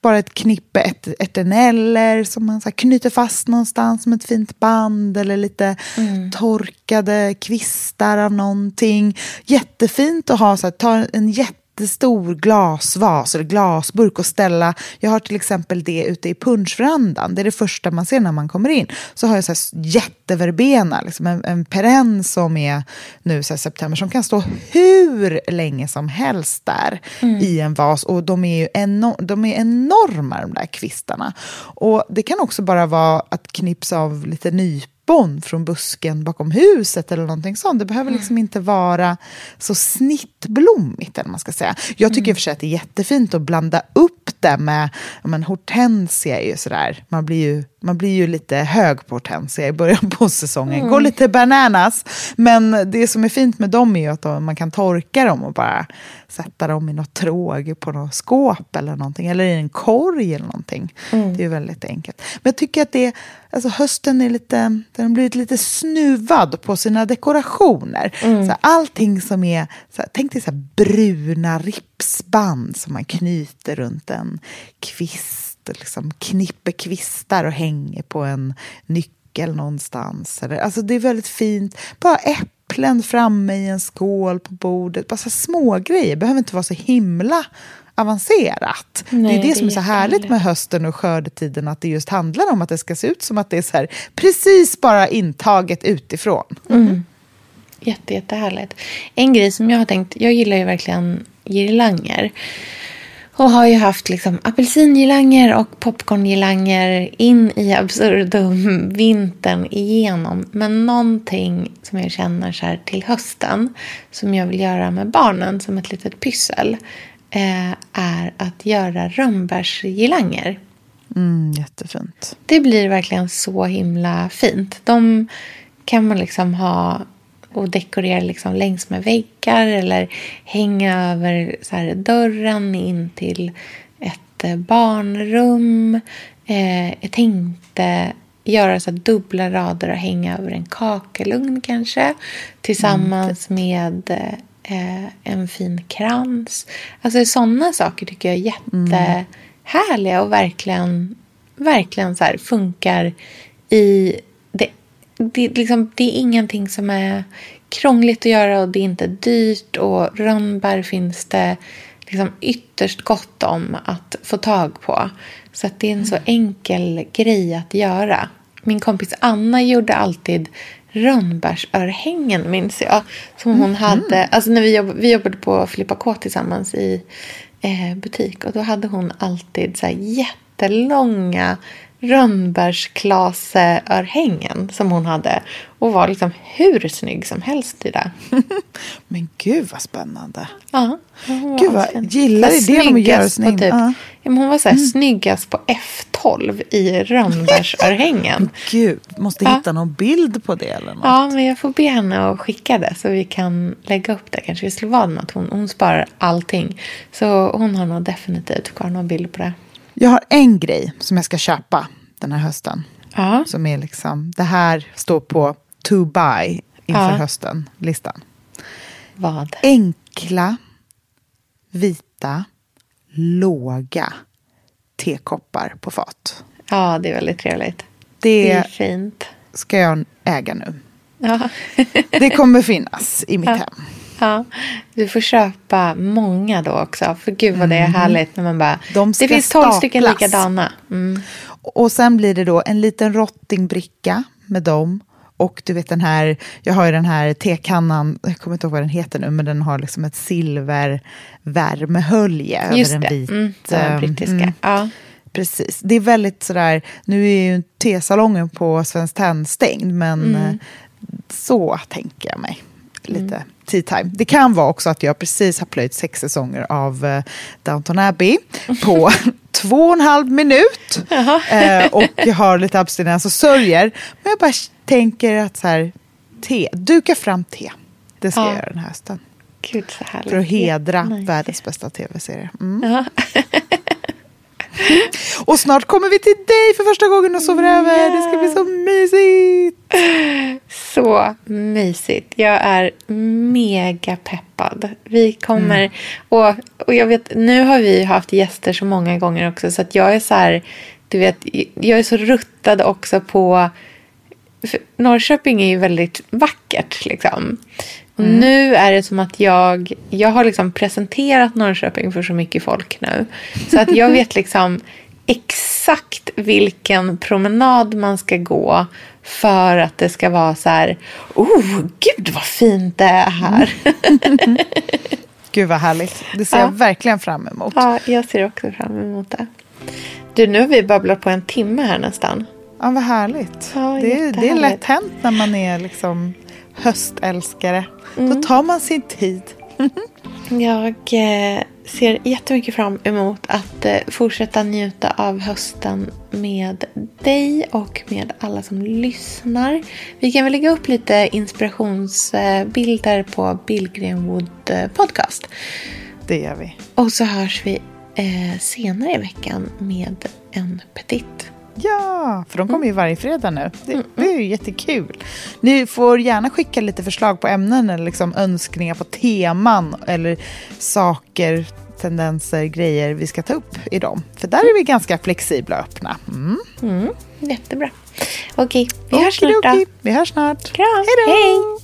Bara ett knippe ett, eterneller som man så knyter fast någonstans med ett fint band eller lite torkade kvistar av någonting. Jättefint att ha så här, ta en jätte jättestor glasvas eller glasburk och ställa. Jag har till exempel det ute i punschverandan. Det är det första man ser när man kommer in. Så har jag så här jätteverbena, liksom en, en perenn som är nu så september som kan stå hur länge som helst där i en vas. Och de är ju enor de är enorma de där kvistarna. Och det kan också bara vara att knipsa av lite nyp nypon från busken bakom huset eller någonting sånt. Det behöver liksom inte vara så snittblommigt eller man ska säga. Jag tycker i och för sig att det är jättefint att blanda upp det med, men hortensia är ju sådär, man blir ju, man blir ju lite hög på hortensia i början på säsongen, går lite bananas. Men det som är fint med dem är ju att man kan torka dem och bara sätta dem i något tråg på något skåp eller någonting, eller i en korg eller någonting. Det är ju väldigt enkelt. Men jag tycker att det, alltså hösten är lite, den har blivit lite snuvad på sina dekorationer. Så här, allting som är, så här, tänk dig så här bruna ripsband som man knyter runt en kvist, liksom knipper kvistar och hänger på en nyckel någonstans. Eller, alltså det är väldigt fint. Bara äpplen framme i en skål på bordet. Bara så små grejer. behöver inte vara så himla avancerat. Nej, det är det, det som är så härligt med hösten och skördetiden, att det just handlar om att det ska se ut som att det är så här, precis bara intaget utifrån. Jätte, jättehärligt. En grej som jag har tänkt, jag gillar ju verkligen girlanger. Och har ju haft liksom apelsingirlanger och popcorngirlanger in i absurdum vintern igenom. Men någonting som jag känner så här till hösten som jag vill göra med barnen som ett litet pyssel eh, är att göra rönnbärsgirlanger. Mm, jättefint. Det blir verkligen så himla fint. De kan man liksom ha och dekorera liksom längs med väggar eller hänga över så här, dörren in till ett eh, barnrum. Eh, jag tänkte göra så dubbla rader och hänga över en kakelugn kanske tillsammans med eh, en fin krans. Alltså sådana saker tycker jag är jättehärliga och verkligen, verkligen så här, funkar i det liksom, det är ingenting som är krångligt att göra och det är inte dyrt. Och rönnbär finns det liksom ytterst gott om att få tag på. Så det är en så enkel grej att göra. Min kompis Anna gjorde alltid rönnbärsörhängen, minns jag. Som hon hade, alltså när vi, jobb, vi jobbade på Filippa K tillsammans i eh, butik. Och då hade hon alltid så jättelånga rönnbärsklaseörhängen som hon hade. Och var liksom hur snygg som helst i det. Men gud vad spännande. Ja, Gud vad, gillar göra snyggast sin på egen- typ, ja. Hon var så här snyggast på F12 i rönnbärsörhängen. Gud, måste Ja. hitta någon bild på det eller något. Ja, men jag får be henne att skicka det så vi kan lägga upp det. Kanske det skulle vara något. Hon, hon sparar allting. Så hon har nog definitivt kvar någon bild på det. Jag har en grej som jag ska köpa den här hösten. Ja. Som är liksom, det här står på to buy inför Ja. hösten-listan. Vad? Enkla, vita, låga tekoppar på fat. Ja, det är väldigt trevligt. Det är Det fint. ska jag äga nu. Ja. Det kommer finnas i mitt Ja. hem. Ja. Du får köpa många då också. För gud vad det är härligt när man bara... Mm. De det finns tolv stycken likadana. Mm. Och sen blir det då en liten rottingbricka med dem. Och du vet den här, jag har ju den här tekannan, jag kommer inte ihåg vad den heter nu, men den har liksom ett silver värmehölje Just över en vit. Mm, den eh, brittiska. mm, Ja. Precis. Det är väldigt sådär, nu är ju tesalongen på Svenskt Tenn stängd, men eh, så tänker jag mig. Lite tea time. Det kan vara också att jag precis har plöjt sex säsonger av eh, Downton Abbey på två och en halv minut. Eh, och jag har lite abstinens och sörjer. Men jag bara tänker att så här, te, duka fram te. Det ska Ja. jag göra den här hösten. Gud. För att hedra världens bästa tv-serie. Mm. Och snart kommer vi till dig för första gången och sover över. Det ska bli så mysigt. Så mysigt. Jag är mega peppad. Vi kommer... Mm. Och, och jag vet, nu har vi haft gäster så många gånger också så att jag är så här... Du vet, jag är så ruttad också på... Norrköping är ju väldigt vackert liksom. Och Nu är det som att jag, jag har liksom presenterat Norrköping för så mycket folk nu. Så att jag vet liksom exakt vilken promenad man ska gå för att det ska vara så här, oh gud vad fint det är här. Gud vad härligt. Det ser Ja. jag verkligen fram emot. ja, jag ser också fram emot det. Du, nu har vi babblat på en timme här nästan. Ja, vad härligt. Ja, det, är, det är lätt hänt när man är liksom höstälskare. Mm. Då tar man sin tid. Jag eh, ser jättemycket fram emot att eh, fortsätta njuta av hösten med dig och med alla som lyssnar. Vi kan väl lägga upp lite inspirationsbilder på Billgrenwood eh, podcast. Det gör vi. Och så hörs vi senare i veckan med en petit. Ja, för de kommer ju Mm. varje fredag nu. Det, det är ju jättekul. Ni får gärna skicka lite förslag på ämnen eller liksom önskningar på teman eller saker, tendenser, grejer vi ska ta upp i dem. För där är vi ganska flexibla och öppna. Mm. Mm, jättebra. Okej, vi hörs snart då. Vi hörs snart. Kram. Hej då. Hej.